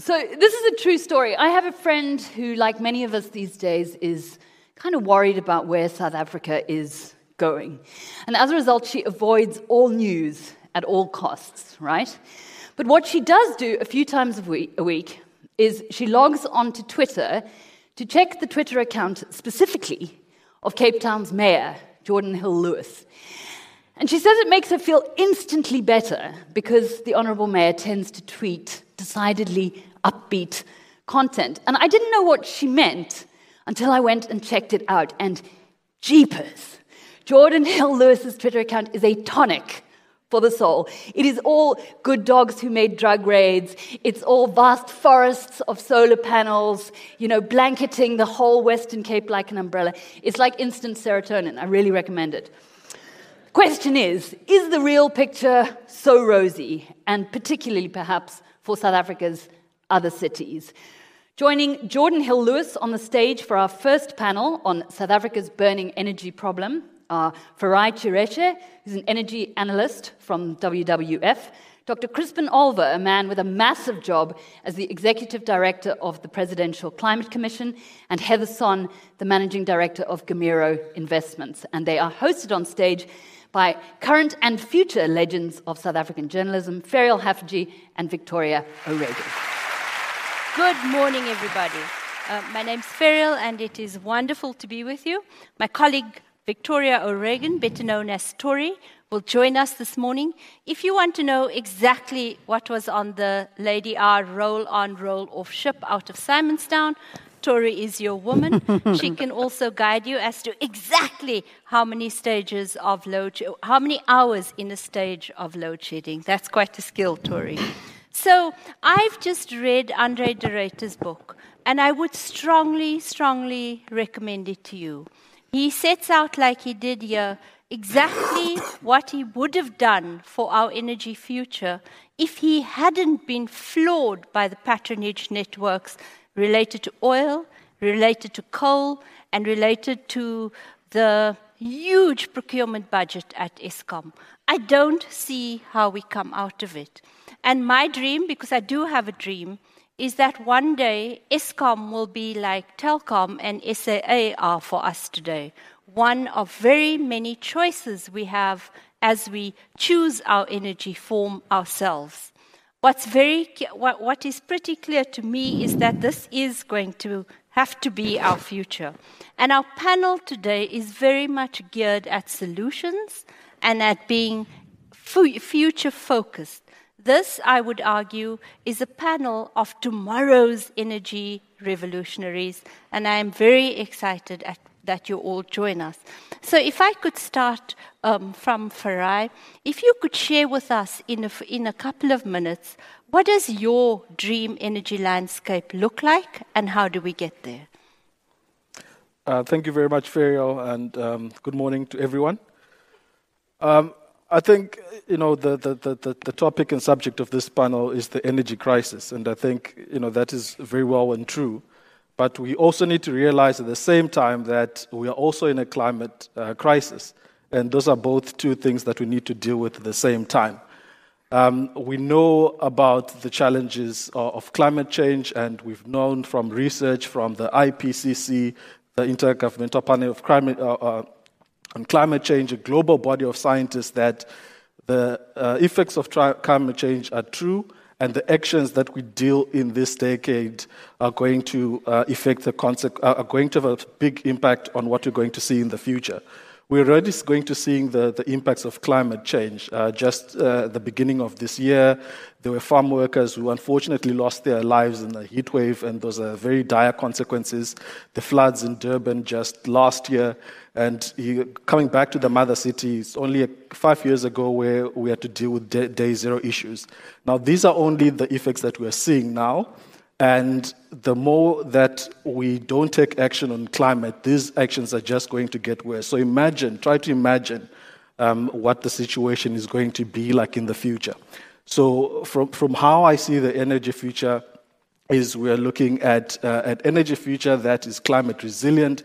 So, this is a true story. I have a friend who, like many of us these days, is kind of worried about where South Africa is going. And as a result, she avoids all news at all costs, right? But what she does do a few times a week, a week is she logs onto Twitter to check the Twitter account specifically of Cape Town's mayor, Geordin Hill-Lewis. And she says it makes her feel instantly better because the Honourable Mayor tends to tweet decidedly upbeat content. And I didn't know what she meant until I went and checked it out. And jeepers, Geordin Hill-Lewis's Twitter account is a tonic for the soul. It is all good dogs who made drug raids. It's all vast forests of solar panels, you know, blanketing the whole Western Cape like an umbrella. It's like instant serotonin. I really recommend it. Question is Is the real picture so rosy, and particularly perhaps for South Africa's other cities? Joining Geordin Hill-Lewis on the stage for our first panel on South Africa's burning energy problem are Farai Chireshe, who's an energy analyst from WWF, Dr. Crispian Olver, a man with a massive job as the executive director of the Presidential Climate Commission, and Heather Sonn, the managing director of Gamiro Investments. And they are hosted on stage by current and future legends of South African journalism, Ferial Haffajee and Victoria O'Regan. Good morning, everybody. Uh, my name's Ferial, and it is wonderful to be with you. My colleague Victoria O'Regan, better known as Tori, will join us this morning. If you want to know exactly what was on the Lady R roll on, roll off ship out of Simonstown, Tori is your woman. she can also guide you as to exactly how many stages of load, how many hours in a stage of load shedding. That's quite a skill, Tori. So I've just read Andre de Ruyter's book, and I would strongly, strongly recommend it to you. He sets out, like he did here, exactly what he would have done for our energy future if he hadn't been flawed by the patronage networks related to oil, related to coal, and related to the huge procurement budget at Eskom. I don't see how we come out of it. And my dream, because I do have a dream, is that one day Eskom will be like Telkom and SAA are for us today. One of very many choices we have as we choose our energy form ourselves. What's very, what, what is pretty clear to me is that this is going to have to be our future. And our panel today is very much geared at solutions and at being future focused. This, I would argue, is a panel of tomorrow's energy revolutionaries, and I am very excited at, that you all join us. So, if I could start um, from Farai, if you could share with us in a, in a couple of minutes, what does your dream energy landscape look like, and how do we get there? Uh, thank you very much, Ferial, and um, good morning to everyone. Um, I think you know the, the, the, the, topic and subject of this panel is the energy crisis, and I think you know that is very well and true. But we also need to realize at the same time that we are also in a climate uh, crisis. And those are both two things that we need to deal with at the same time. Um, we know about the challenges of, of climate change, and we've known from research from the IPCC, the Intergovernmental Panel of Climate, uh, uh, on Climate Change, a global body of scientists, that the uh, effects of tri- climate change are true and the actions that we deal in this decade are going to uh, affect the concept, uh, are going to have a big impact on what we're going to see in the future. We're already going to seeing the, the impacts of climate change. Uh, just uh, the beginning of this year, there were farm workers who unfortunately lost their lives in the heat wave, and those are very dire consequences. The floods in Durban just last year, and he, coming back to the mother city, it's only a, five years ago where we had to deal with day, day zero issues. Now, these are only the effects that we're seeing now. And the more that we don't take action on climate, these actions are just going to get worse. So imagine, try to imagine um, what the situation is going to be like in the future. So, from, from how I see the energy future, is we're looking at uh, an energy future that is climate resilient,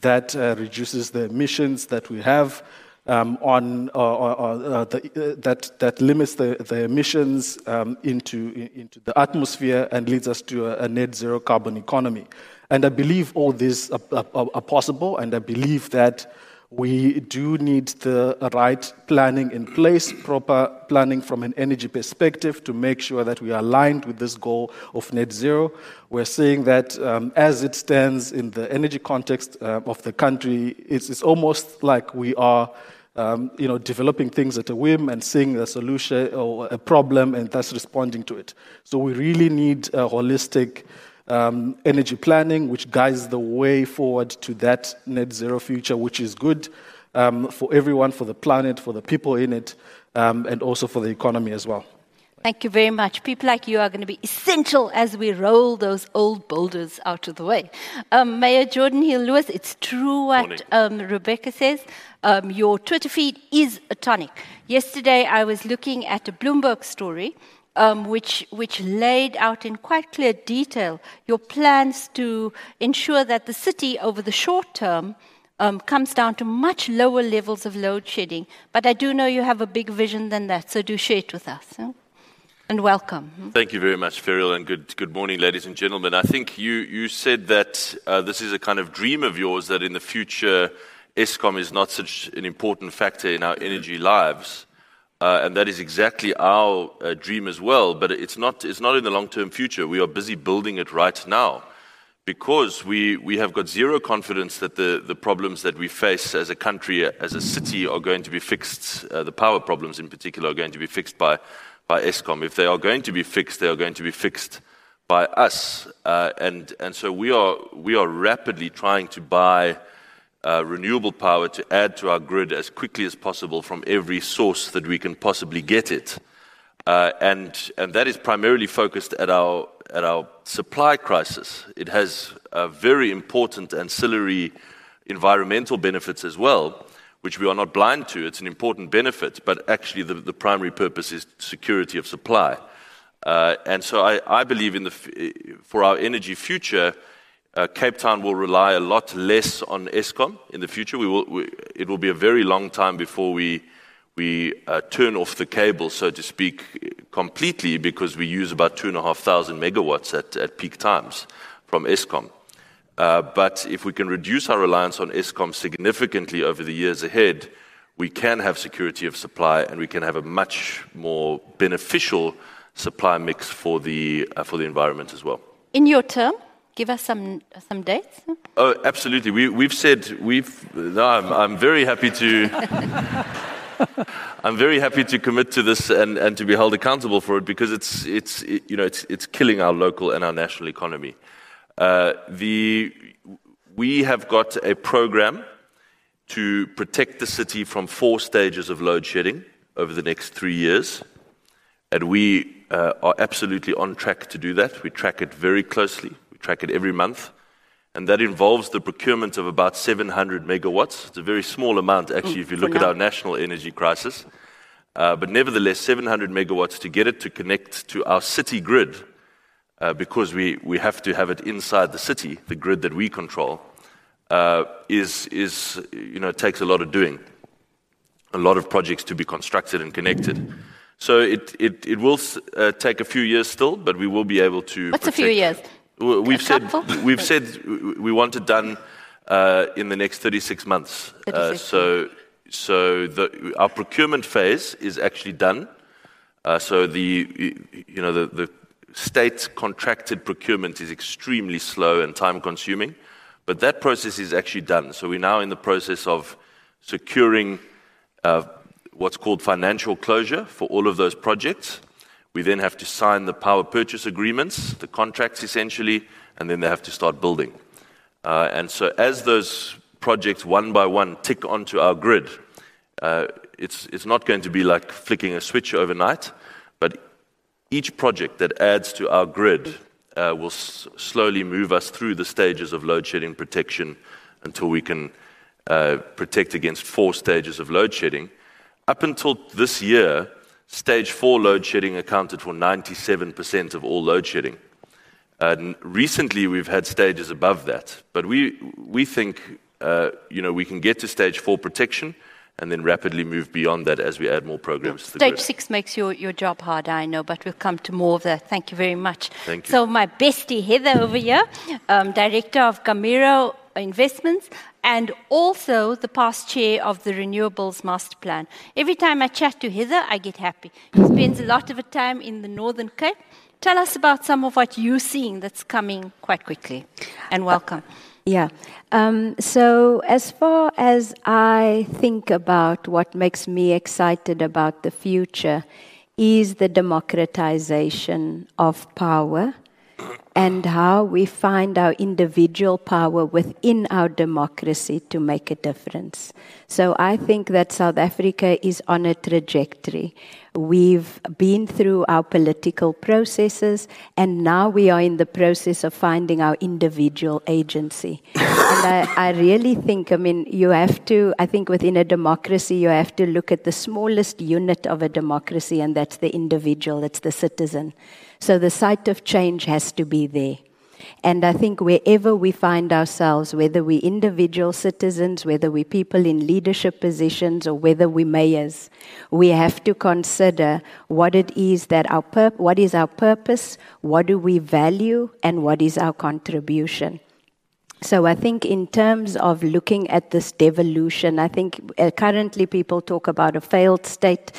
that uh, reduces the emissions that we have, um, on uh, uh, the, that, that limits the, the emissions um, into, into the atmosphere and leads us to a, a net zero carbon economy. And I believe all these are, are, are possible, and I believe that we do need the right planning in place, proper planning from an energy perspective to make sure that we are aligned with this goal of net zero. We're seeing that um, as it stands in the energy context uh, of the country, it's, it's, almost like we are. Um, you know, developing things at a whim and seeing a solution or a problem and thus responding to it. So we really need a holistic um, energy planning, which guides the way forward to that net zero future, which is good um, for everyone, for the planet, for the people in it, um, and also for the economy as well. Thank you very much. People like you are going to be essential as we roll those old boulders out of the way. Um, Mayor Geordin Hill-Lewis, it's true what um, Rebecca says. Um, your Twitter feed is a tonic. Yesterday, I was looking at a Bloomberg story um, which, which laid out in quite clear detail your plans to ensure that the city, over the short term, um, comes down to much lower levels of load shedding. But I do know you have a big vision than that, so do share it with us. Huh? And welcome. Thank you very much, Ferial, and good, good morning, ladies and gentlemen. I think you, you said that uh, this is a kind of dream of yours that in the future Eskom is not such an important factor in our energy lives. Uh, and that is exactly our uh, dream as well, but it's not, it's not in the long term future. We are busy building it right now because we, we have got zero confidence that the, the problems that we face as a country, as a city, are going to be fixed. Uh, the power problems, in particular, are going to be fixed by, by Eskom. If they are going to be fixed, they are going to be fixed by us. Uh, and, and so we are, we are rapidly trying to buy uh, renewable power to add to our grid as quickly as possible from every source that we can possibly get it. Uh, and, and that is primarily focused at our, at our supply crisis. It has very important ancillary environmental benefits as well, which we are not blind to. It's an important benefit, but actually the, the primary purpose is security of supply. Uh, and so I, I believe in the, for our energy future, uh, Cape Town will rely a lot less on Eskom in the future. We will, we, it will be a very long time before we, we uh, turn off the cable, so to speak, completely because we use about 2,500 megawatts at, at peak times from Eskom. Uh, but if we can reduce our reliance on Eskom significantly over the years ahead, we can have security of supply and we can have a much more beneficial supply mix for the, uh, for the environment as well. In your term, give us some, some dates? Oh, absolutely. We, we've said, we've, no, I'm, I'm very happy to. I'm very happy to commit to this and, and to be held accountable for it because it's, it's, you know, it's, it's killing our local and our national economy. Uh, the, we have got a program to protect the city from four stages of load shedding over the next three years. And we uh, are absolutely on track to do that. We track it very closely we track it every month. And that involves the procurement of about 700 megawatts. It's a very small amount, actually, if you look at our national energy crisis. Uh, but nevertheless, 700 megawatts to get it to connect to our city grid, because we, we have to have it inside the city, the grid that we control, uh, is, is, you know, takes a lot of doing. A lot of projects to be constructed and connected. So it, it, it will uh, take a few years still, but we will be able to. What's protect. a few years? We've said, we've said we want it done uh, in the next 36 months. 36 uh, so so the, our procurement phase is actually done. Uh, so the, you know, the, the state contracted procurement is extremely slow and time consuming, but that process is actually done. So we're now in the process of securing uh, what's called financial closure for all of those projects. We then have to sign the power purchase agreements, the contracts essentially, and then they have to start building. Uh, and so, as those projects one by one tick onto our grid, uh, it's, it's not going to be like flicking a switch overnight, but each project that adds to our grid uh, will slowly move us through the stages of load shedding protection until we can uh, protect against four stages of load shedding. Up until this year, Stage 4 load shedding accounted for 97% of all load shedding. Recently, we've had stages above that. But we, we think uh, you know, we can get to stage 4 protection, and then rapidly move beyond that as we add more programs to the Stage grid. six makes your, your job harder, I know, but we'll come to more of that. Thank you very much. Thank you. So, my bestie Heather over here, um, director of Gamiro Investments, and also the past chair of the Renewables Master Plan. Every time I chat to Heather, I get happy. She spends a lot of her time in the Northern Cape. Tell us about some of what you're seeing that's coming quite quickly, and welcome. Yeah. Um, so, as far as I think about what makes me excited about the future, is the democratization of power and how we find our individual power within our democracy to make a difference. So I think that South Africa is on a trajectory. We've been through our political processes, and now we are in the process of finding our individual agency. and I, I really think, I mean, you have to, I think within a democracy, you have to look at the smallest unit of a democracy, and that's the individual, that's the citizen. So the site of change has to be there. And I think wherever we find ourselves, whether we're individual citizens, whether we're people in leadership positions, or whether we're mayors, we have to consider what it is that our pur- what is our purpose, what do we value, and what is our contribution. So I think in terms of looking at this devolution, I think uh, currently people talk about a failed state,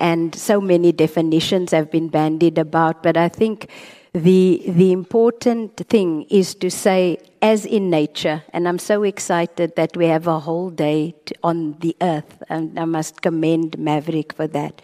and so many definitions have been bandied about. But I think the the important thing is to say, as in nature, and I'm so excited that we have a whole day to, on the earth, and I must commend Maverick for that.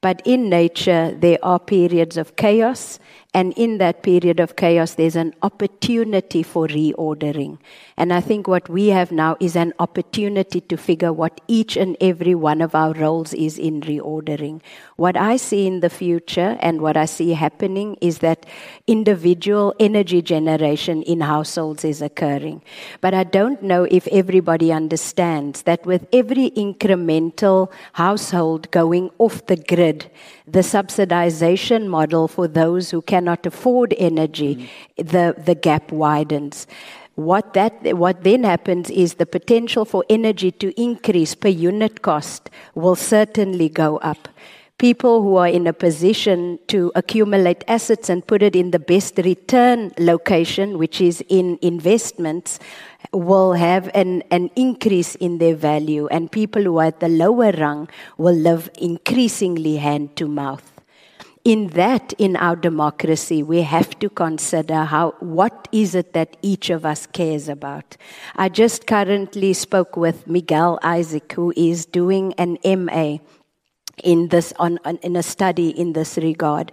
But in nature, there are periods of chaos, and in that period of chaos, there's an opportunity for reordering. And I think what we have now is an opportunity to figure what each and every one of our roles is in reordering. What I see in the future and what I see happening is that individual energy generation in households is occurring. But I don't know if everybody understands that with every incremental household going off the grid, the subsidization model for those who cannot afford energy, the, the gap widens. What, that, what then happens is the potential for energy to increase per unit cost will certainly go up. People who are in a position to accumulate assets and put it in the best return location, which is in investments, will have an, an increase in their value, and people who are at the lower rung will live increasingly hand to mouth in that in our democracy we have to consider how what is it that each of us cares about? I just currently spoke with miguel isaac who is doing an ma in this on, on, in a study in this regard.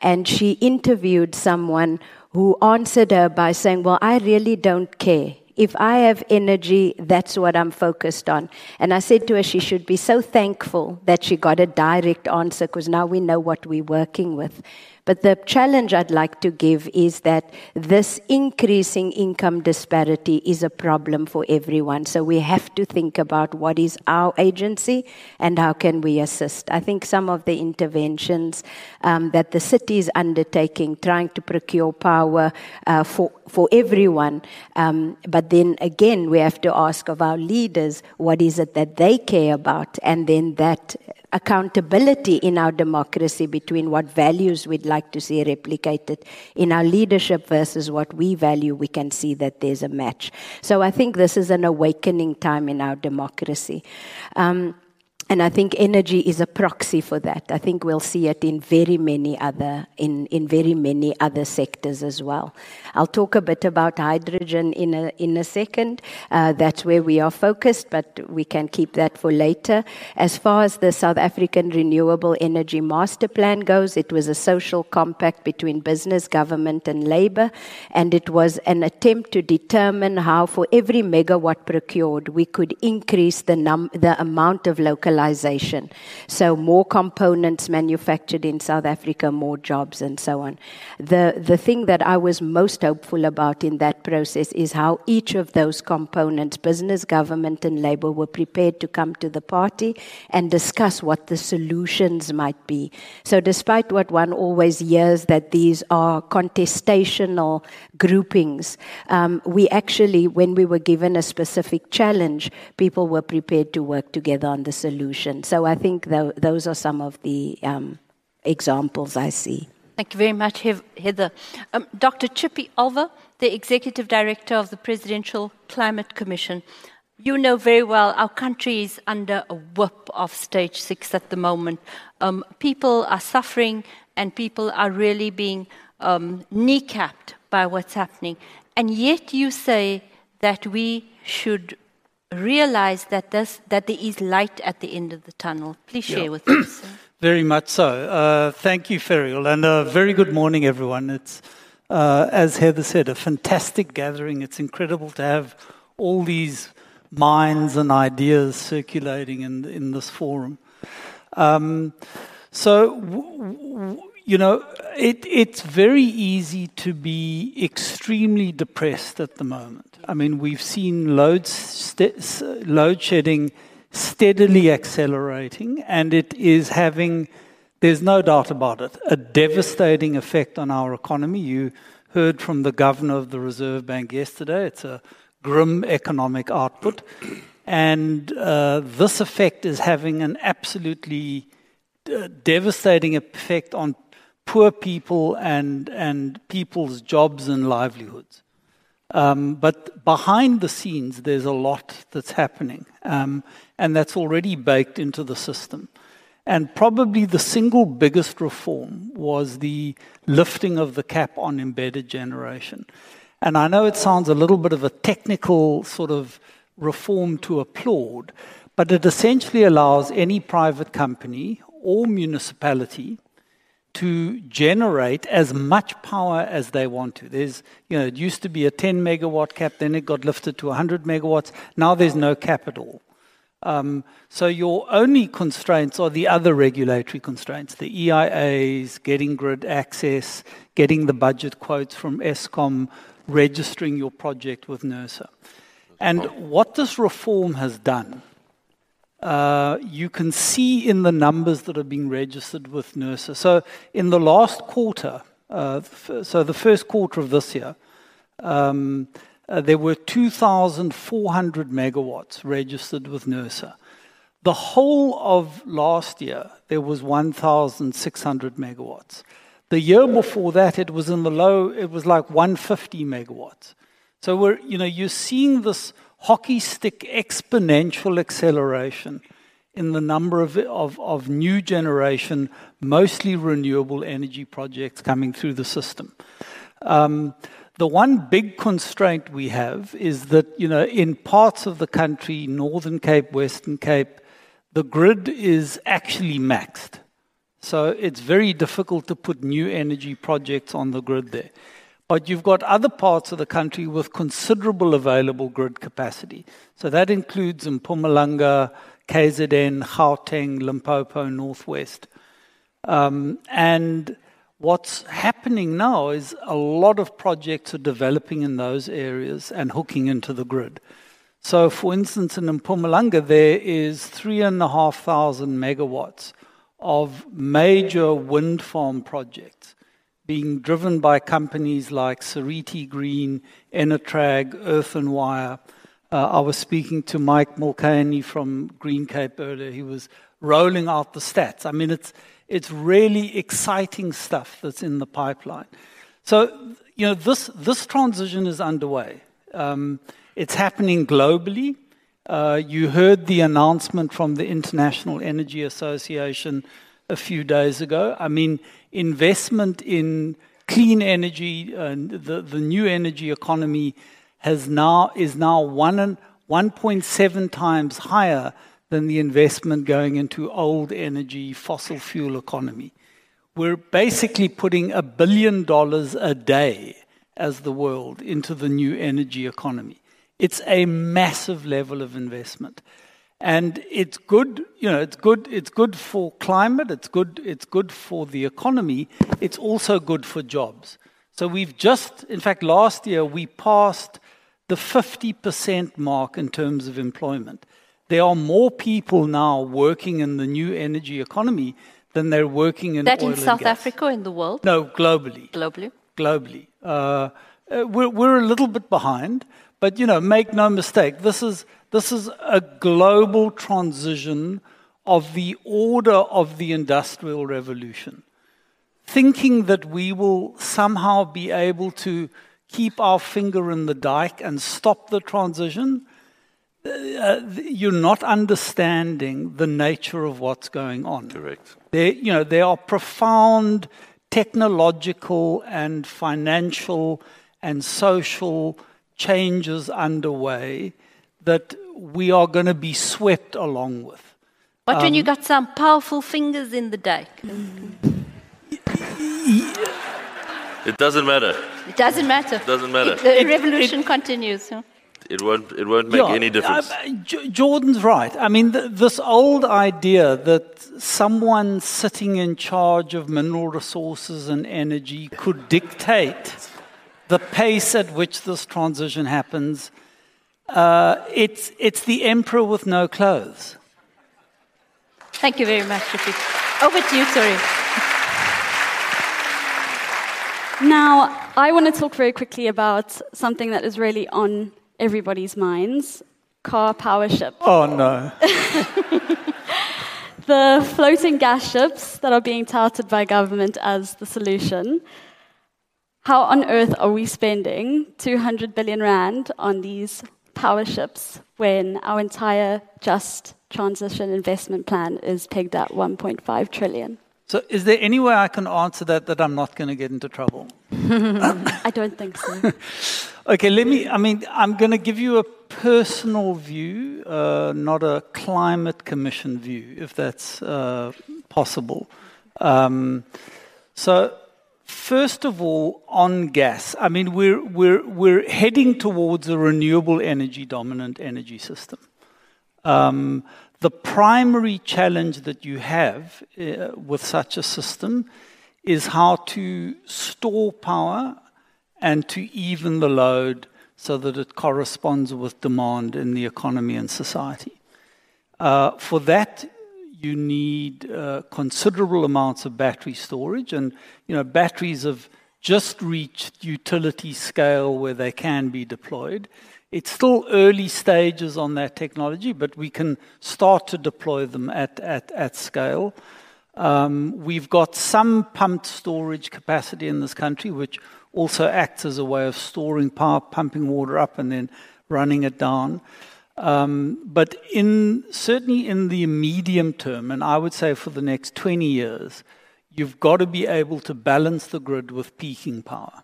And she interviewed someone who answered her by saying well i really don't care if I have energy, that's what I'm focused on. And I said to her, she should be so thankful that she got a direct answer because now we know what we're working with. But the challenge I'd like to give is that this increasing income disparity is a problem for everyone. So we have to think about what is our agency and how can we assist. I think some of the interventions um, that the city is undertaking, trying to procure power uh, for for everyone. Um, but then again, we have to ask of our leaders what is it that they care about, and then that accountability in our democracy between what values we'd like to see replicated in our leadership versus what we value, we can see that there's a match. So I think this is an awakening time in our democracy. Um, and I think energy is a proxy for that. I think we'll see it in very many other in, in very many other sectors as well. I'll talk a bit about hydrogen in a in a second. Uh, that's where we are focused, but we can keep that for later. As far as the South African Renewable Energy Master Plan goes, it was a social compact between business, government, and labour, and it was an attempt to determine how, for every megawatt procured, we could increase the num- the amount of localized localization. So more components manufactured in South Africa, more jobs, and so on. The, the thing that I was most hopeful about in that process is how each of those components, business, government, and labor, were prepared to come to the party and discuss what the solutions might be. So, despite what one always hears that these are contestational groupings, um, we actually, when we were given a specific challenge, people were prepared to work together on the solution. So, I think th- those are some of the um, examples I see. Thank you very much, Heather. Um, Dr. Chippy Olver, the Executive Director of the Presidential Climate Commission. You know very well our country is under a whip of stage six at the moment. Um, people are suffering and people are really being um, kneecapped by what's happening. And yet you say that we should realize that, this, that there is light at the end of the tunnel. Please share yeah. with us. Very much so. Uh, thank you, Ferial, and a very good morning, everyone. It's, uh, as Heather said, a fantastic gathering. It's incredible to have all these minds and ideas circulating in, in this forum. Um, so, w- w- you know, it, it's very easy to be extremely depressed at the moment. I mean, we've seen load, load shedding steadily accelerating, and it is having, there's no doubt about it, a devastating effect on our economy. You heard from the governor of the Reserve Bank yesterday. It's a grim economic output. And uh, this effect is having an absolutely uh, devastating effect on poor people and, and people's jobs and livelihoods. Um, but behind the scenes, there's a lot that's happening, um, and that's already baked into the system. And probably the single biggest reform was the lifting of the cap on embedded generation. And I know it sounds a little bit of a technical sort of reform to applaud, but it essentially allows any private company or municipality to generate as much power as they want to. There's, you know, it used to be a 10 megawatt cap, then it got lifted to 100 megawatts. Now there's no cap at all. Um, so your only constraints are the other regulatory constraints, the EIAs, getting grid access, getting the budget quotes from Eskom, registering your project with NERSA. And what this reform has done, uh, you can see in the numbers that are being registered with NERSA. So, in the last quarter, uh, so the first quarter of this year, um, uh, there were 2,400 megawatts registered with NERSA. The whole of last year, there was 1,600 megawatts. The year before that, it was in the low, it was like 150 megawatts. So we're, you know, you're seeing this hockey stick exponential acceleration in the number of, of, of new generation, mostly renewable energy projects coming through the system. Um, the one big constraint we have is that, you know, in parts of the country, Northern Cape, Western Cape, the grid is actually maxed. So it's very difficult to put new energy projects on the grid there. But you've got other parts of the country with considerable available grid capacity. So that includes Mpumalanga, KZN, Gauteng, Limpopo, Northwest. Um, and what's happening now is a lot of projects are developing in those areas and hooking into the grid. So, for instance, in Mpumalanga, there is 3,500 megawatts of major wind farm projects being driven by companies like Seriti Green, Enertrag, Earth and Wire. Uh, I was speaking to Mike Mulcahy from Green Cape earlier. He was rolling out the stats. I mean, it's, it's really exciting stuff that's in the pipeline. So, you know, this, this transition is underway. Um, it's happening globally. Uh, you heard the announcement from the International Energy Association a few days ago. I mean, investment in clean energy and the, the new energy economy has now, is now one 1.7 times higher than the investment going into old energy, fossil fuel economy. We're basically putting a billion dollars a day as the world into the new energy economy. It's a massive level of investment. And it's good, you know, it's good, it's good for climate, it's good, it's good for the economy, it's also good for jobs. So we've just, in fact, last year we passed the 50% mark in terms of employment. There are more people now working in the new energy economy than they're working in that in South. Africa in the world? No, globally. Globally. Globally. Uh, uh, we're, we're a little bit behind, but you know, make no mistake, this is, this is a global transition of the order of the Industrial Revolution. Thinking that we will somehow be able to keep our finger in the dike and stop the transition, uh, you're not understanding the nature of what's going on. Correct. There, you know, there are profound technological and financial and social changes underway that we are going to be swept along with. What when Um, you got some powerful fingers in the dike? It doesn't matter. It doesn't matter. It doesn't matter. It- the revolution continues. huh? It won't, it won't make Yeah, any difference. uh, J- Geordin's right. I mean, th- this old idea that someone sitting in charge of mineral resources and energy could dictate the pace at which this transition happens, uh, it's, it's the emperor with no clothes. Thank you very much, Rafik. Over to you, sorry. Now, I want to talk very quickly about something that is really on everybody's minds Karpowership. Oh, no. The floating gas ships that are being touted by government as the solution. How on earth are we spending 200 billion rand on these power ships when our entire just transition investment plan is pegged at 1.5 trillion? So, is there any way I can answer that that I'm not going to get into trouble? I don't think so. Okay, let me. I mean, I'm going to give you a personal view, uh, not a climate commission view, if that's uh, possible. Um, so, first of all, on gas, I mean, we're, we're, we're heading towards a renewable energy dominant energy system. Um, the primary challenge that you have uh, with such a system is how to store power and to even the load so that it corresponds with demand in the economy and society. Uh, for that, you need uh, considerable amounts of battery storage, and you know batteries have just reached utility scale where they can be deployed. It's still early stages on that technology, but we can start to deploy them at, at, at scale. Um, we've got some pumped storage capacity in this country, which also acts as a way of storing power, pumping water up and then running it down. Um, but in certainly in the medium term, and I would say for the next 20 years, you've got to be able to balance the grid with peaking power.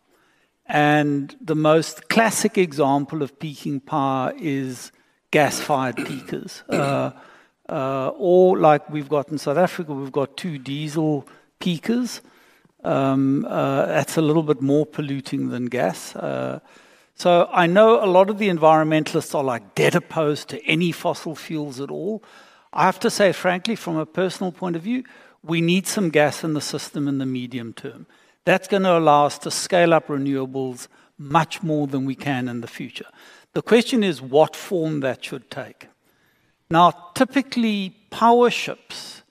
And the most classic example of peaking power is gas fired peakers. Uh, uh, or, like we've got in South Africa, we've got two diesel peakers. Um, uh, that's a little bit more polluting than gas. So I know a lot of the environmentalists are like dead opposed to any fossil fuels at all. I have to say, frankly, from a personal point of view, we need some gas in the system in the medium term. That's going to allow us to scale up renewables much more than we can in the future. The question is what form that should take. Now, typically, power ships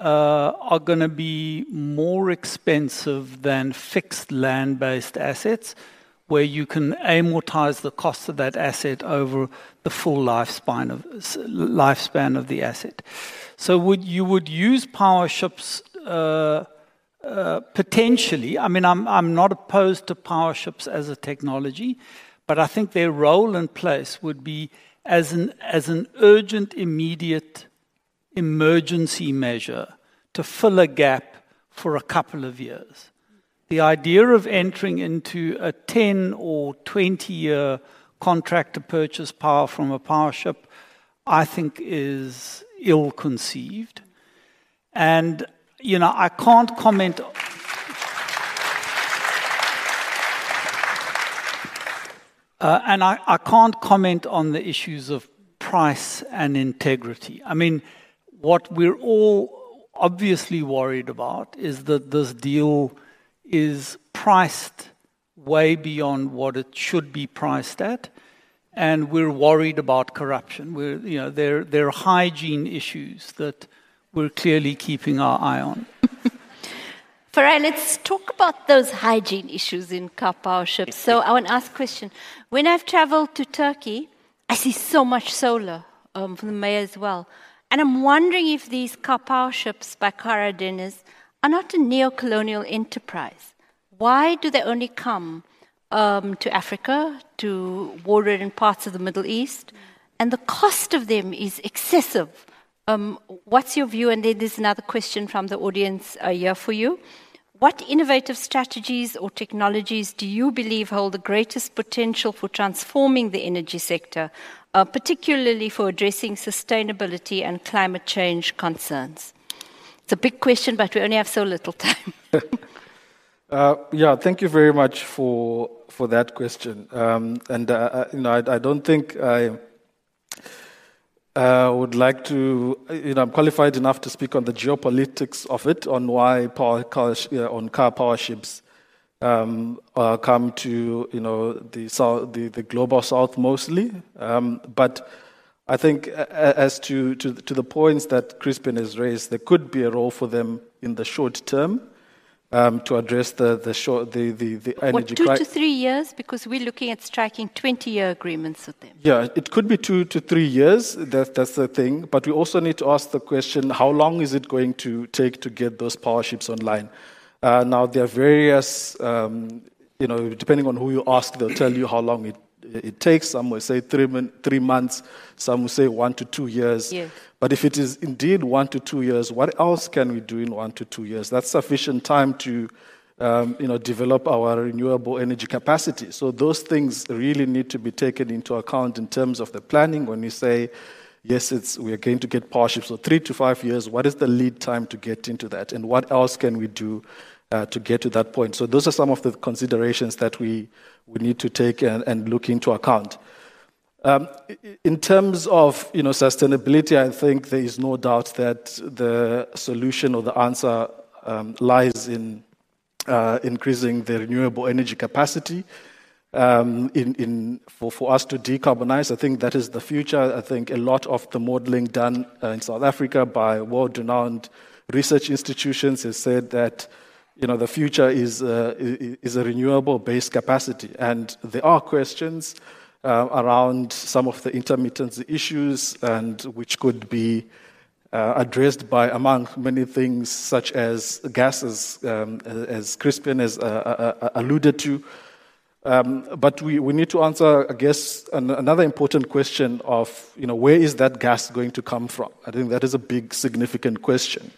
uh, are going to be more expensive than fixed land based assets, where you can amortize the cost of that asset over the full lifespan of, the asset. So, would, you would use power ships. Uh, uh, potentially, I mean, I'm, I'm not opposed to power ships as a technology, but I think their role and place would be as an urgent, immediate emergency measure to fill a gap for a couple of years. The idea of entering into a 10 or 20 year contract to purchase power from a power ship, I think, is ill conceived. And you know, I can't comment. Uh, and I, I, can't comment on the issues of price and integrity. I mean, what we're all obviously worried about is that this deal is priced way beyond what it should be priced at. And we're worried about corruption. We're, you know, there, there are hygiene issues that we're clearly keeping our eye on. Farai, let's talk about those hygiene issues in Karpowerships. So I want to ask a question. When I've traveled to Turkey, I see so much solar um, from the mayor as well. And I'm wondering if these Karpowerships by Karadeniz are not a neo-colonial enterprise. Why do they only come um, to Africa, to war-ridden parts of the Middle East? And the cost of them is excessive. Um, what's your view? And then there's another question from the audience uh, here for you. What innovative strategies or technologies do you believe hold the greatest potential for transforming the energy sector, uh, particularly for addressing sustainability and climate change concerns? It's a big question, but we only have so little time. uh, yeah, thank you very much for for that question. Um, and uh, uh you know, I, I, don't think I uh, would like to, you know, I'm qualified enough to speak on the geopolitics of it, on why power car, on Karpowerships um, uh, come to, you know, the, south, the, the global south mostly. Um, but I think as to, to, to the points that Crispian has raised, there could be a role for them in the short term um, to address the the, short, the, the, the energy what, two cri- to three years? Because we're looking at striking 20 year agreements with them. Yeah, it could be two to three years. That, that's the thing. But we also need to ask the question how long is it going to take to get those power ships online? Uh, now, there are various, um, you know, depending on who you ask, they'll tell you how long it it takes. Some will say three, three months, some will say one to two years. Yes. But if it is indeed one to two years, what else can we do in one to two years? That's sufficient time to um, you know, develop our renewable energy capacity. So those things really need to be taken into account in terms of the planning when we say, yes, it's, we are going to get power ships. So three to five years, what is the lead time to get into that? And what else can we do uh, to get to that point? So those are some of the considerations that we, we need to take and, and look into account. Um, in terms of you know, sustainability, I think there is no doubt that the solution or the answer um, lies in uh, increasing the renewable energy capacity. Um, in, in, for, for us to decarbonize, I think that is the future. I think a lot of the modeling done uh, in South Africa by world renowned research institutions has said that you know, the future is, uh, is a renewable based capacity. And there are questions uh, around some of the intermittency issues, and which could be uh, addressed by, among many things, such as gases, um, as Crispian has uh, uh, uh, alluded to. Um, but we, we need to answer, I guess, an, another important question of, you know, where is that gas going to come from? I think that is a big, significant question.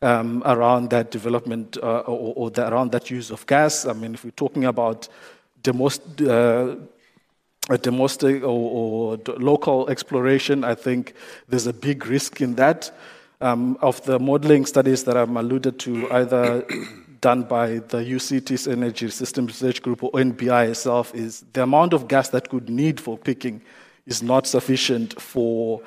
Um, around that development uh, or, or the, around that use of gas. I mean, if we're talking about the most uh, domestic or, or, local exploration, I think there's a big risk in that. Um, of the modeling studies that I'm alluded to, either done by the UCT's Energy System Research Group or NBI itself, is the amount of gas that could need for peaking is not sufficient for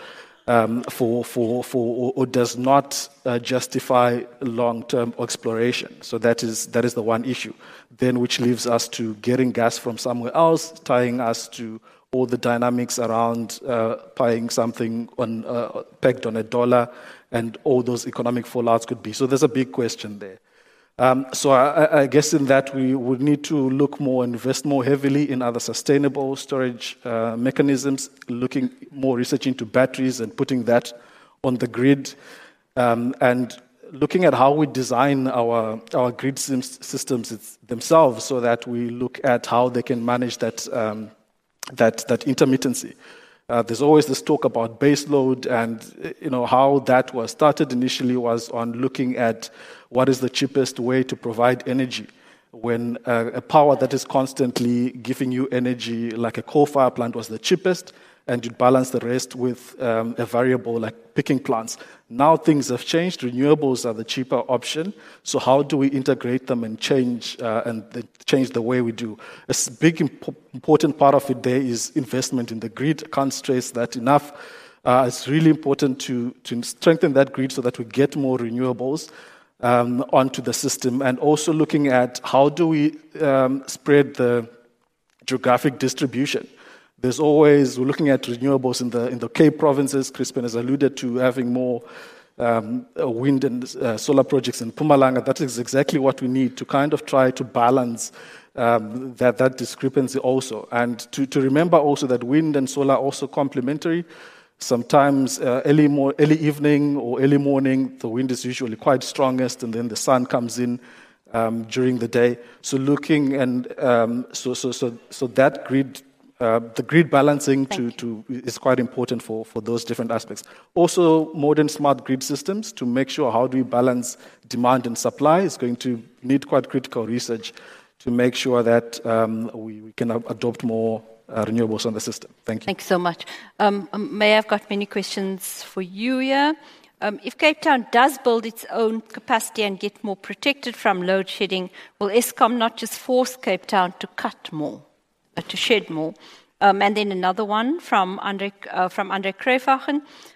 um, for, for, for, or does not uh, justify long term exploration. So that is, that is the one issue. Then, which leaves us to getting gas from somewhere else, tying us to all the dynamics around uh, buying something on, uh, pegged on a dollar, and all those economic fallouts could be. So there's a big question there. Um, so I, I, guess in that we would need to look more, invest more heavily in other sustainable storage uh, mechanisms, looking more research into batteries and putting that on the grid, um, and looking at how we design our, our grid systems themselves so that we look at how they can manage that, um, that, that intermittency. Uh, there's always this talk about baseload, and you know how that was started initially was on looking at what is the cheapest way to provide energy. When uh, a power that is constantly giving you energy, like a coal fire plant, was the cheapest, and you balance the rest with um, a variable like peaking plants. Now things have changed. Renewables are the cheaper option. So how do we integrate them and change uh, and the, change the way we do? A big imp- important part of it there is investment in the grid. I can't stress that enough. Uh, it's really important to, to strengthen that grid so that we get more renewables um, onto the system, and also looking at how do we um, spread the geographic distribution. There's always, we're looking at renewables in the, in the Cape provinces. Crispian has alluded to having more um, wind and uh, solar projects in Mpumalanga. That is exactly what we need to kind of try to balance um, that, that discrepancy also. And to, to remember also that wind and solar are also complementary. Sometimes uh, early, mo- early evening or early morning, the wind is usually quite strongest, and then the sun comes in um, during the day. So looking and um, so, so, so, so that grid, uh, the grid balancing to, to, is quite important for, for those different aspects. Also, modern smart grid systems to make sure how do we balance demand and supply is going to need quite critical research to make sure that um, we, we can adopt more uh, renewables on the system. Thank you. Thanks so much. Um, um, May, I've got many questions for you here. Um, if Cape Town does build its own capacity and get more protected from load shedding, will Eskom not just force Cape Town to cut more, to shed more? Um, and then another one from Andre, uh, from Andre.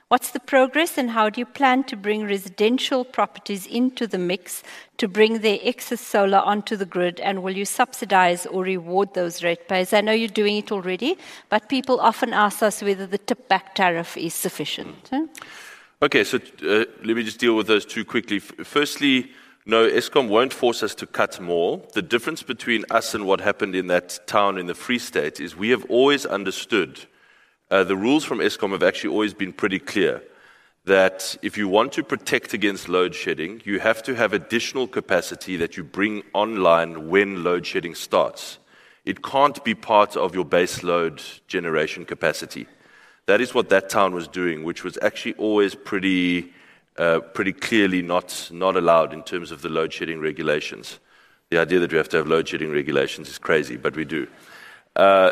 What's the progress and how do you plan to bring residential properties into the mix to bring their excess solar onto the grid? And will you subsidize or reward those ratepayers? I know you're doing it already, but people often ask us whether the tip back tariff is sufficient. Okay, so uh, let me just deal with those two quickly. Firstly, no, Eskom won't force us to cut more. The difference between us and what happened in that town in the Free State is we have always understood uh, the rules from Eskom have actually always been pretty clear that if you want to protect against load shedding, you have to have additional capacity that you bring online when load shedding starts. It can't be part of your base load generation capacity. That is what that town was doing, which was actually always pretty, pretty clearly not, not allowed in terms of the load shedding regulations. The idea that we have to have load shedding regulations is crazy, but we do. Uh,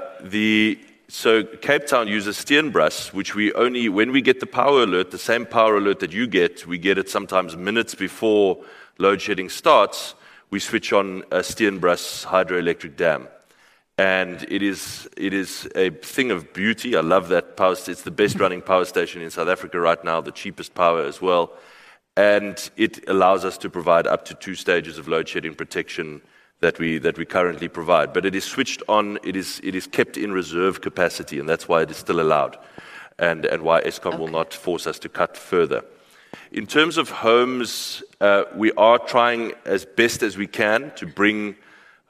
so Cape Town uses Steenbras, which we only, when we get the power alert, the same power alert that you get, we get it sometimes minutes before load shedding starts. We switch on a Steenbras hydroelectric dam. And it is, it is a thing of beauty. I love that power station. It's the best running power station in South Africa right now, the cheapest power as well. And it allows us to provide up to two stages of load shedding protection that we, that we currently provide. But it is switched on, it is, it is kept in reserve capacity, and that's why it is still allowed, and, and why Eskom okay. will not force us to cut further. In terms of homes, uh, we are trying as best as we can to bring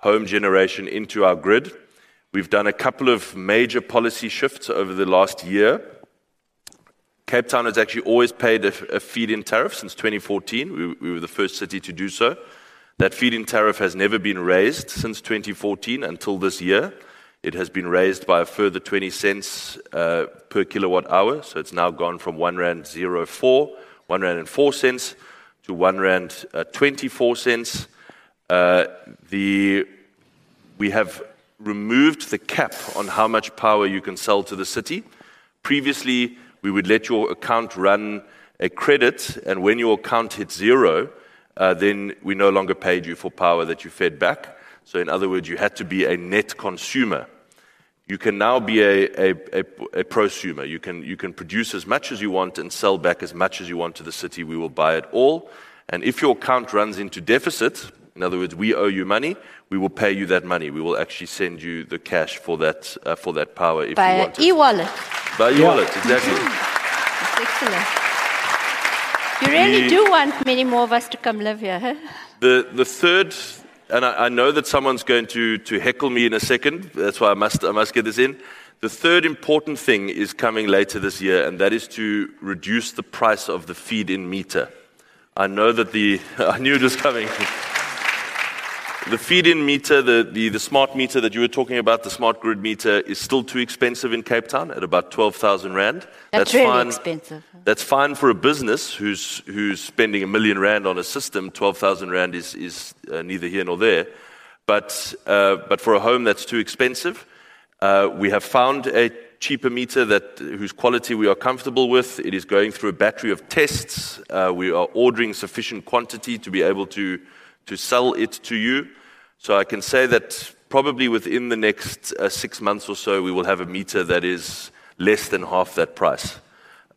home generation into our grid. We've done a couple of major policy shifts over the last year. Cape Town has actually always paid a, a feed in tariff since 2014. We, we were the first city to do so. That feed-in tariff has never been raised since 2014 until this year. It has been raised by a further 20 cents uh, per kilowatt hour, so it's now gone from 1 rand 04, 1 rand and 4 cents to 1 rand uh, 24 cents. Uh, we have removed the cap on how much power you can sell to the city. Previously, we would let your account run a credit, and when your account hit zero, uh, then we no longer paid you for power that you fed back. So, in other words, you had to be a net consumer. You can now be a, prosumer. You can, you can produce as much as you want and sell back as much as you want to the city. We will buy it all. And if your account runs into deficit, in other words, we owe you money, we will pay you that money. We will actually send you the cash for that, uh, for that power if By you want it. e-wallet. By e-wallet, exactly. That's excellent. You really do want many more of us to come live here, huh? The, the third, and I, I, know that someone's going to, to heckle me in a second, that's why I must, I must get this in. The third important thing is coming later this year, and that is to reduce the price of the feed in meter. I know that the, I knew it was coming. The feed in meter, the, the, the, smart meter that you were talking about, the smart grid meter, is still too expensive in Cape Town at about 12,000 Rand. That's, That's really fine. expensive. That's fine for a business who's, who's spending a million Rand on a system. 12,000 Rand is, is uh, neither here nor there. But, uh, but for a home that's too expensive, uh, we have found a cheaper meter that, whose quality we are comfortable with. It is going through a battery of tests. Uh, we are ordering sufficient quantity to be able to to sell it to you. So I can say that probably within the next uh, six months or so, we will have a meter that is less than half that price.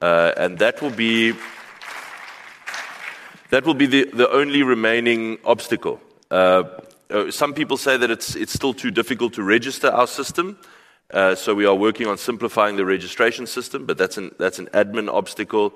Uh, and that will be that will be the, the only remaining obstacle. Uh, uh, some people say that it's, it's still too difficult to register our system. Uh, so we are working on simplifying the registration system, but that's an, that's an admin obstacle.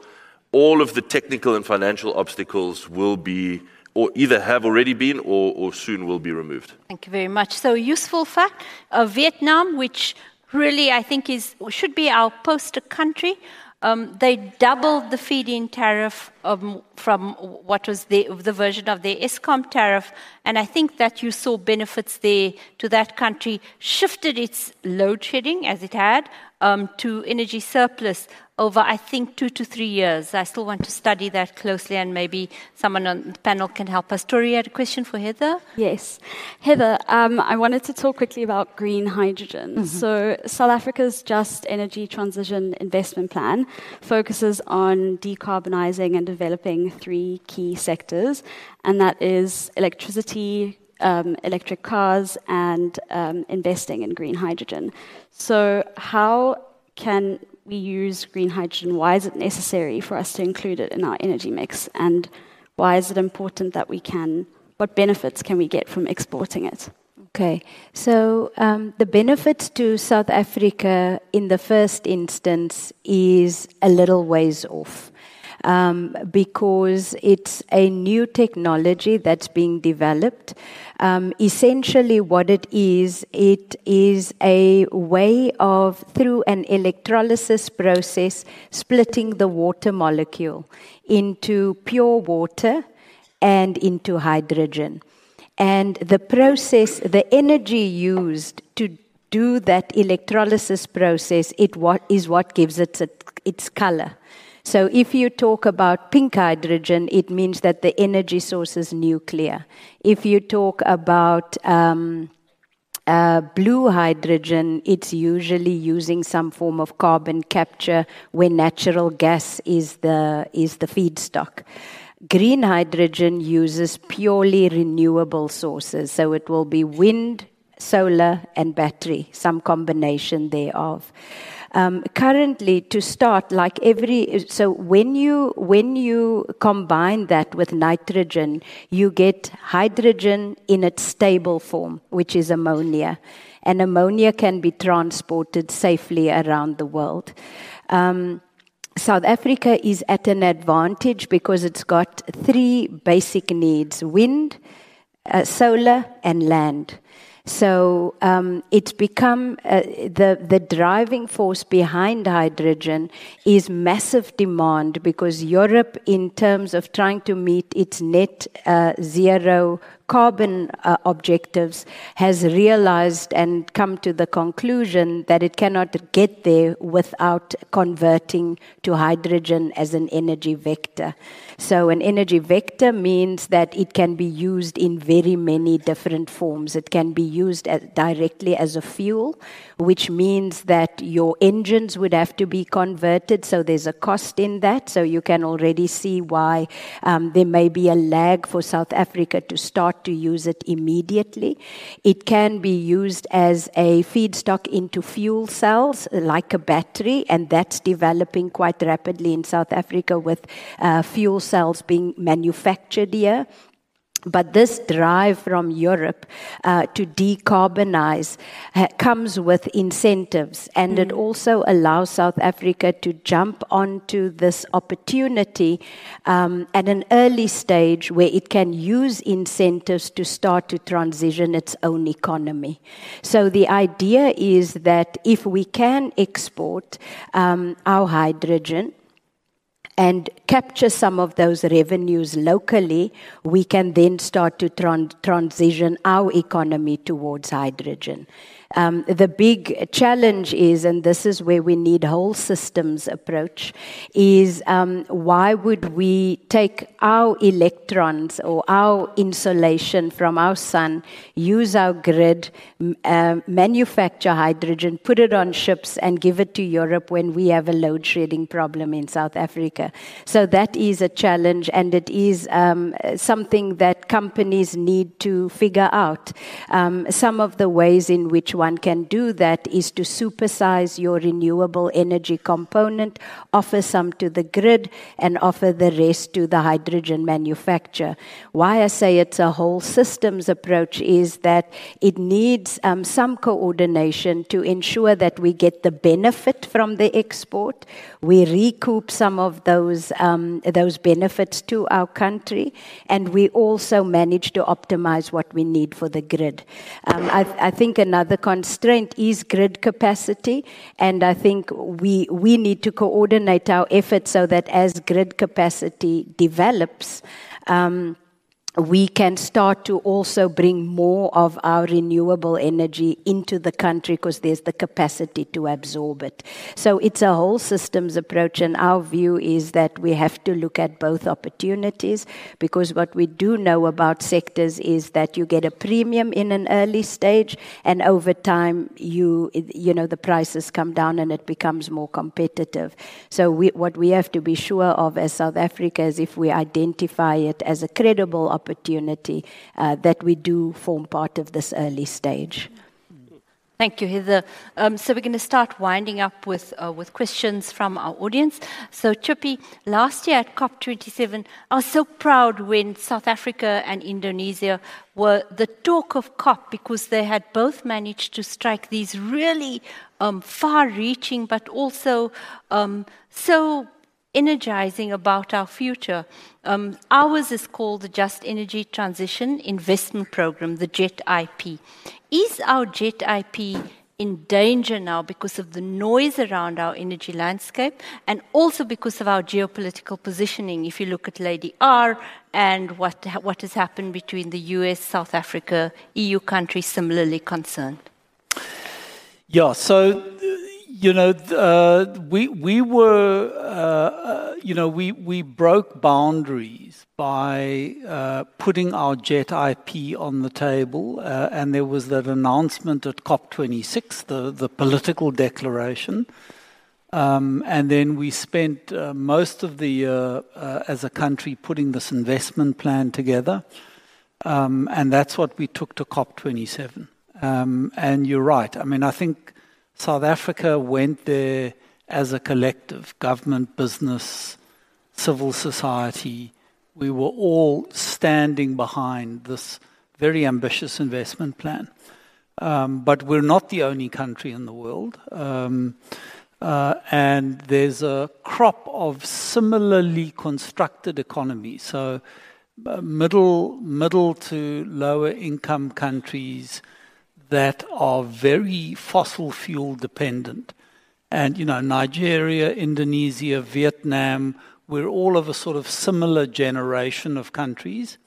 All of the technical and financial obstacles will be, or either have already been, or, or soon will be removed. Thank you very much. So, useful fact Vietnam, which really I think is, should be our poster country, um, they doubled the feed-in tariff um, from what was the, the version of the Eskom tariff, and I think that you saw benefits there to that country, shifted its load shedding as it had um, to energy surplus over, I think, two to three years. I still want to study that closely, and maybe someone on the panel can help us. Tori, had a question for Heather? Yes. Heather, um, I wanted to talk quickly about green hydrogen. Mm-hmm. So, South Africa's Just Energy Transition Investment Plan focuses on decarbonizing and developing three key sectors, and that is electricity, um, electric cars and um, investing in green hydrogen. So, how can we use green hydrogen? Why is it necessary for us to include it in our energy mix? And why is it important that we can, what benefits can we get from exporting it? Okay, so um, the benefits to South Africa in the first instance is a little ways off um, because it's a new technology that's being developed. Um, essentially, what it is, it is a way of, through an electrolysis process, splitting the water molecule into pure water and into hydrogen. And the process, the energy used to do that electrolysis process, it what, is what gives it its color. So if you talk about pink hydrogen, it means that the energy source is nuclear. If you talk about um, uh, blue hydrogen, it's usually using some form of carbon capture where natural gas is the, is the feedstock. Green hydrogen uses purely renewable sources, so it will be wind, solar, and battery, some combination thereof. Um, currently, to start, like every so when you when you combine that with nitrogen, you get hydrogen in its stable form, which is ammonia, and ammonia can be transported safely around the world. Um, South Africa is at an advantage because it's got three basic needs wind, uh, solar, and land. So um, it's become uh, the the driving force behind hydrogen is massive demand because Europe, in terms of trying to meet its net uh, zero carbon uh, objectives has realized and come to the conclusion that it cannot get there without converting to hydrogen as an energy vector. So, an energy vector means that it can be used in very many different forms. It can be used as, directly as a fuel, which means that your engines would have to be converted. So, there's a cost in that. So, you can already see why um, there may be a lag for South Africa to start to use it immediately. It can be used as a feedstock into fuel cells, like a battery, and that's developing quite rapidly in South Africa with uh, fuel cells being manufactured here. But this drive from Europe uh, to decarbonize uh, comes with incentives, and mm. it also allows South Africa to jump onto this opportunity um, at an early stage where it can use incentives to start to transition its own economy. So the idea is that if we can export um, our hydrogen, and capture some of those revenues locally, we can then start to tran- transition our economy towards hydrogen. Um, the big challenge is, and this is where we need whole systems approach, is um, why would we take our electrons or our insolation from our sun, use our grid, uh, manufacture hydrogen, put it on ships, and give it to Europe when we have a load shedding problem in South Africa? So that is a challenge, and it is um, something that companies need to figure out. Um, some of the ways in which one can do that is to supersize your renewable energy component, offer some to the grid, and offer the rest to the hydrogen manufacturer. Why I say it's a whole systems approach is that it needs um, some coordination to ensure that we get the benefit from the export, we recoup some of those, um, those benefits to our country, and we also manage to optimize what we need for the grid. Um, I, I, think another constraint is grid capacity, and I think we, we need to coordinate our efforts so that as grid capacity develops, um, we can start to also bring more of our renewable energy into the country because there's the capacity to absorb it. So it's a whole systems approach, and our view is that we have to look at both opportunities because what we do know about sectors is that you get a premium in an early stage, and over time, you you know the prices come down and it becomes more competitive. So we, what we have to be sure of as South Africa is if we identify it as a credible opportunity opportunity uh, that we do form part of this early stage. Thank you, Heather. Um, so we're going to start winding up with uh, with questions from our audience. So, Chippy, last year at COP27, I was so proud when South Africa and Indonesia were the talk of COP because they had both managed to strike these really um, far-reaching, but also um, so energizing about our future. Um, ours is called the Just Energy Transition Investment Program, the JET IP. Is our JET IP in danger now because of the noise around our energy landscape and also because of our geopolitical positioning? If you look at Lady R and what, what has happened between the US, South Africa, EU countries similarly concerned. Yeah, so you know, uh, we we were, uh, uh, you know, we we broke boundaries by uh, putting our jet IP on the table, uh, and there was that announcement at COP26, the the political declaration, um, and then we spent uh, most of the year as a country putting this investment plan together, um, and that's what we took to COP27. Um, and you're right. I mean, I think South Africa went there as a collective government, business, civil society. We were all standing behind this very ambitious investment plan. Um, but we're not the only country in the world. Um, uh, and there's a crop of similarly constructed economies. So, uh, middle, middle to lower income countries that are very fossil fuel dependent. And, you know, Nigeria, Indonesia, Vietnam, we're all of a sort of similar generation of countries.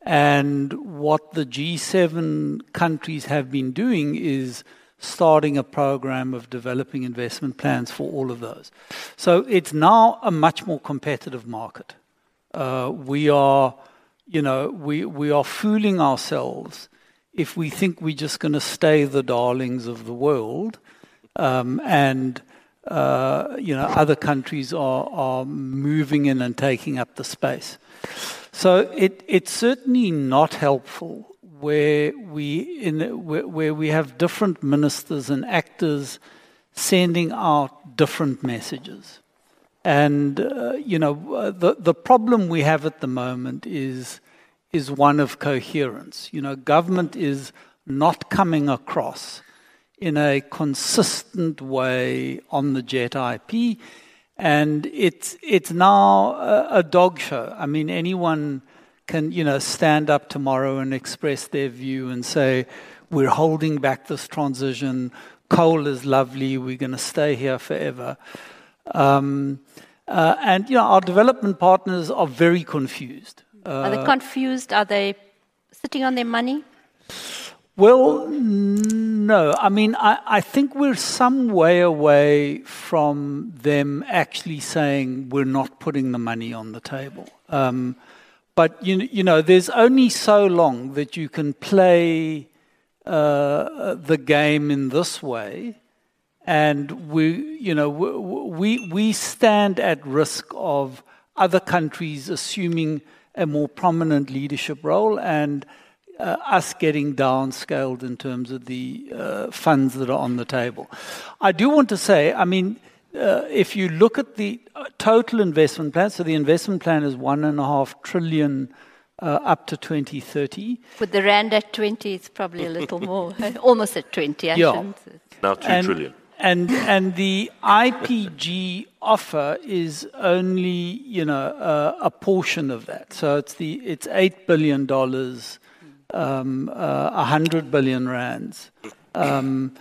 And what the G7 countries have been doing is starting a program of developing investment plans for all of those. So it's now a much more competitive market. Uh, we are, you know, we, we are fooling ourselves if we think we're just going to stay the darlings of the world um, and uh, you know other countries are, are moving in and taking up the space. So it, it's certainly not helpful where we in where, where we have different ministers and actors sending out different messages. And uh, you know the the problem we have at the moment is is one of coherence. You know, government is not coming across in a consistent way on the jet IP, and it's it's now a, a dog show. I mean, anyone can you know stand up tomorrow and express their view and say we're holding back this transition. Coal is lovely. We're going to stay here forever. Um, uh, and you know, our development partners are very confused. Are they uh, confused? Are they sitting on their money? Well, no. I mean, I, I think we're some way away from them actually saying we're not putting the money on the table. Um, but, you, you know, there's only so long that you can play uh, the game in this way. And we, you know, we, we stand at risk of other countries assuming a more prominent leadership role and uh, us getting downscaled in terms of the uh, funds that are on the table. I do want to say, I mean, uh, if you look at the uh, total investment plan, so the investment plan is one and a half trillion uh, up to 2030. With the rand at 20, it's probably a little more, almost at 20. I Yeah. shouldn't say. Now two and, trillion. And and the IPG offer is only you know uh, a portion of that. So it's the it's eight billion dollars, um, uh, hundred billion rands. Um,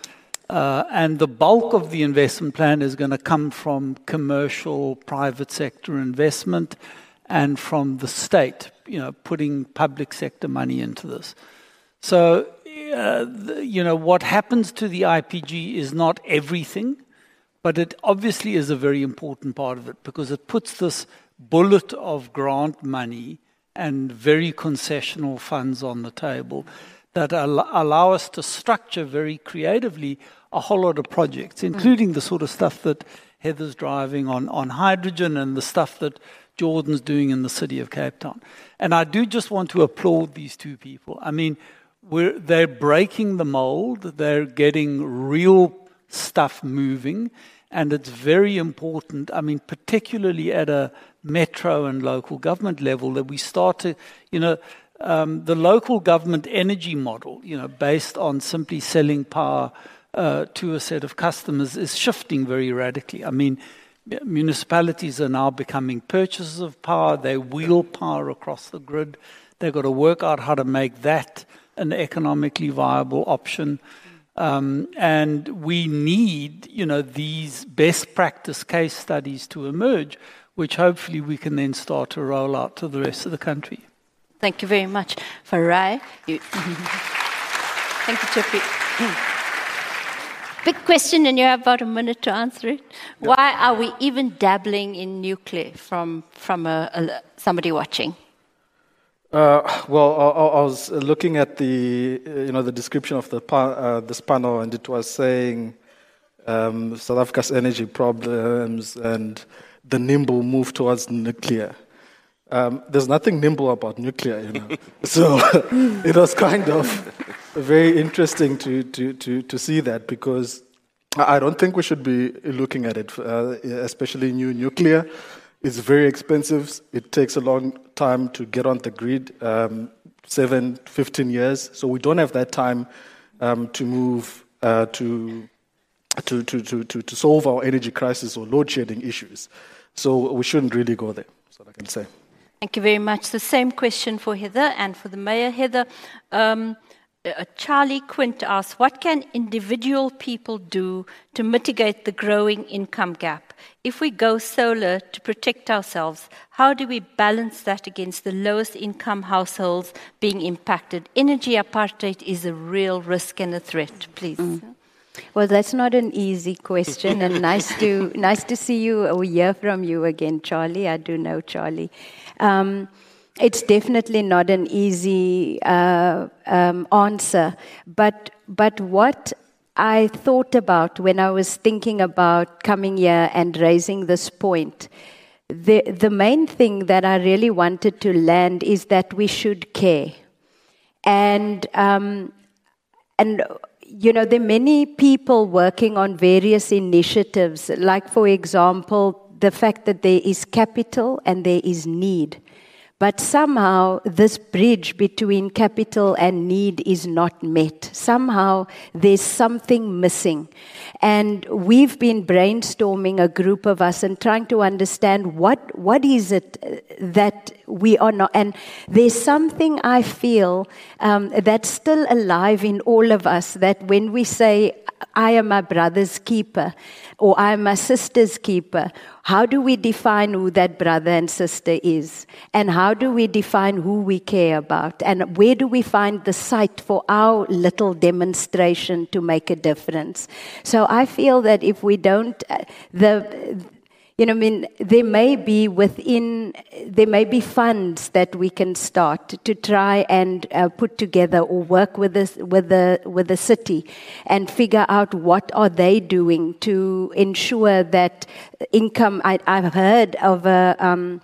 uh, and the bulk of the investment plan is going to come from commercial, private sector investment, and from the state. You know, putting public sector money into this. So, uh, the, you know, what happens to the IPG is not everything, but it obviously is a very important part of it because it puts this bullet of grant money and very concessional funds on the table that al- allow us to structure very creatively a whole lot of projects, mm. including the sort of stuff that Heather's driving on, on hydrogen and the stuff that Geordin's doing in the city of Cape Town. And I do just want to applaud these two people. I mean, we're, they're breaking the mold, they're getting real stuff moving, and it's very important. I mean, particularly at a metro and local government level, that we start to, you know, um, the local government energy model, you know, based on simply selling power uh, to a set of customers, is shifting very radically. I mean, municipalities are now becoming purchasers of power. They wheel power across the grid. They've got to work out how to make that an economically viable option. Um, and we need, you know, these best practice case studies to emerge, which hopefully we can then start to roll out to the rest of the country. Thank you very much. Farai, you. Thank you, Chippy. Big question, and you have about a minute to answer it. Why are we even dabbling in nuclear from, from a, a, somebody watching? Uh, well, I, I was looking at the, uh, you know, the description of the pa- uh, this panel, and it was saying um, South Africa's energy problems and the nimble move towards nuclear. Um, there's nothing nimble about nuclear, you know. so it was kind of very interesting to, to, to, to see that because I I don't think we should be looking at it, uh, especially new nuclear. It's very expensive. It takes a long time to get on the grid, um, seven, 15 years. So we don't have that time um, to move uh, to, to, to, to, to, solve our energy crisis or load shedding issues. So we shouldn't really go there. That's what I can say. Thank you very much. The same question for Heather and for the mayor. Heather, um, uh, Charlie Quint asks, what can individual people do to mitigate the growing income gap? If we go solar to protect ourselves, how do we balance that against the lowest income households being impacted? Energy apartheid is a real risk and a threat, please. Well, that's not an easy question, and nice to nice to see you or hear from you again, Charlie. I do know Charlie. Um, it's definitely not an easy uh, um, answer, but but what I thought about when I was thinking about coming here and raising this point. The, the main thing that I really wanted to land is that we should care. And um, and you know there are many people working on various initiatives like for example the fact that there is capital and there is need but somehow this bridge between capital and need is not met. Somehow there's something missing. And we've been brainstorming a group of us and trying to understand what what is it uh, that we are not and there's something i feel um, that's still alive in all of us that when we say i am my brother's keeper or i am my sister's keeper. How do we define who that brother and sister is? And how do we define who we care about? And where do we find the site for our little demonstration to make a difference? So i feel that if we don't uh, the you know, I mean, there may be within, there may be funds that we can start to try and uh, put together or work with the, with, the, with the city and figure out what are they doing to ensure that income, I, I've heard of a, um,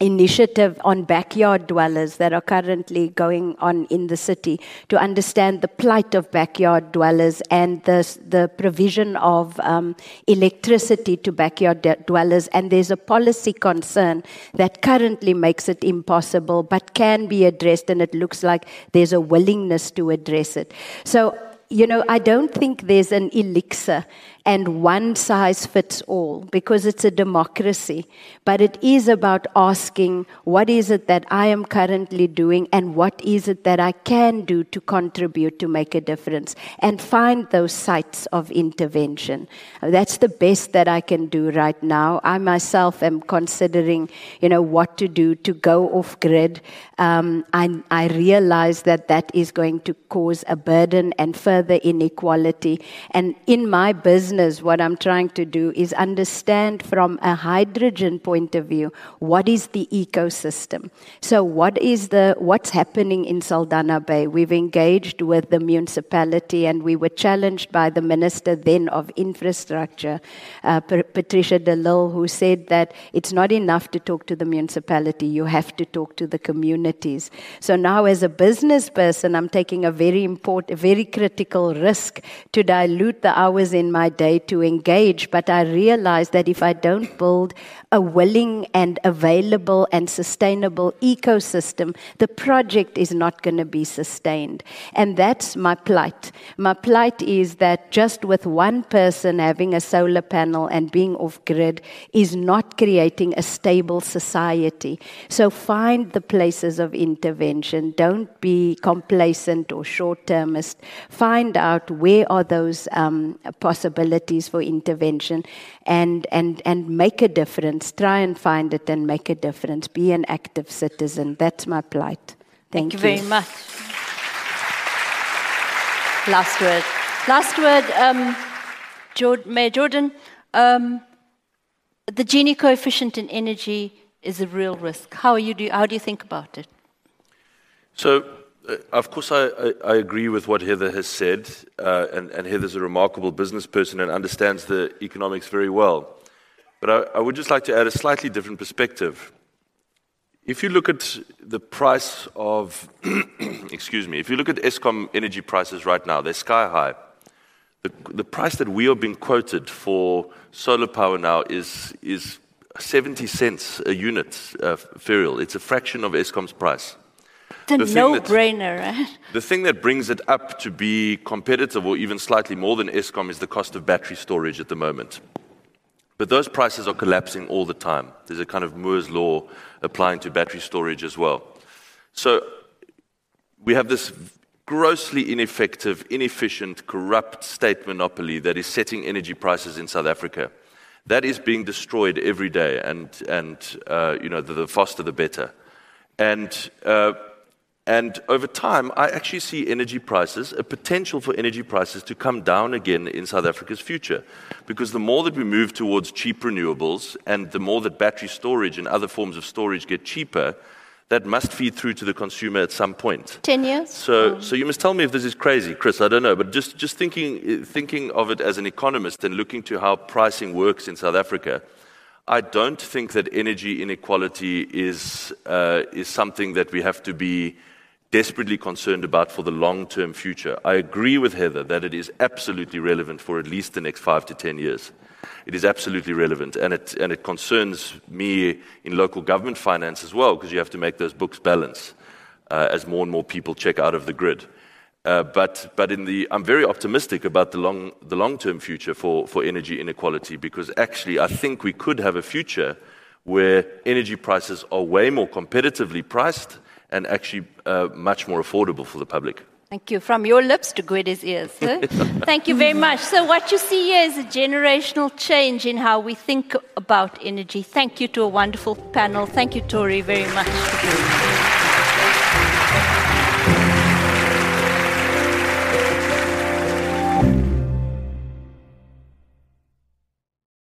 initiative on backyard dwellers that are currently going on in the city to understand the plight of backyard dwellers and the, the provision of um, electricity to backyard de- dwellers. And there's a policy concern that currently makes it impossible but can be addressed, and it looks like there's a willingness to address it. So you know, I don't think there's an elixir and one size fits all because it's a democracy. But it is about asking what is it that I am currently doing and what is it that I can do to contribute to make a difference and find those sites of intervention. That's the best that I can do right now. I myself am considering, you know, what to do to go off grid. Um, I, I realize that that is going to cause a burden and further inequality. And in my business, what I'm trying to do is understand from a hydrogen point of view what is the ecosystem. So, what is the what's happening in Saldanha Bay? We've engaged with the municipality, and we were challenged by the minister then of infrastructure, uh, Patricia de who said that it's not enough to talk to the municipality; you have to talk to the communities. So now, as a business person, I'm taking a very important, very critical risk to dilute the hours in my day to engage, but I realize that if I don't build a willing and available and sustainable ecosystem, the project is not going to be sustained. And that's my plight. My plight is that just with one person having a solar panel and being off grid is not creating a stable society. So find the places of intervention. Don't be complacent or short termist. Find out where are those um, possibilities for intervention and, and, and make a difference. Try and find it and make a difference. Be an active citizen. That's my plight. Thank, Thank you. very much. Last word. Last word, um, Mayor Geordin. Um, the Gini coefficient in energy is a real risk. How, you do, how do you think about it? So, of course, I, I, I, agree with what Heather has said, uh, and, and, Heather's a remarkable business person and understands the economics very well. But I, I would just like to add a slightly different perspective. If you look at the price of, excuse me, if you look at Eskom energy prices right now, they're sky high. The, the price that we are being quoted for solar power now is, is 70 cents a unit, uh, Ferial. It's a fraction of Eskom's price. It's a no brainer, right? The thing that brings it up to be competitive or even slightly more than Eskom is the cost of battery storage at the moment. But those prices are collapsing all the time. There's a kind of Moore's law applying to battery storage as well. So we have this grossly ineffective, inefficient, corrupt state monopoly that is setting energy prices in South Africa. That is being destroyed every day, and, and uh, you know, the, the, faster the better. And uh, and over time, I actually see energy prices, a potential for energy prices to come down again in South Africa's future. Because the more that we move towards cheap renewables and the more that battery storage and other forms of storage get cheaper, that must feed through to the consumer at some point. 10 years? So, um. so you must tell me if this is crazy, Chris. I don't know. But just, just thinking, thinking of it as an economist and looking to how pricing works in South Africa, I don't think that energy inequality is, uh, is something that we have to be desperately concerned about for the long term future. I agree with Heather that it is absolutely relevant for at least the next five to ten years. It is absolutely relevant, and it, and it concerns me in local government finance as well, because you have to make those books balance uh, as more and more people check out of the grid. Uh, but but in the, I'm very optimistic about the long, the long term future for, for energy inequality, because actually I think we could have a future where energy prices are way more competitively priced and actually uh, much more affordable for the public. Thank you. From your lips to Gwede's ears. Thank you very much. So, what you see here is a generational change in how we think about energy. Thank you to a wonderful panel. Thank you, Tori, very much.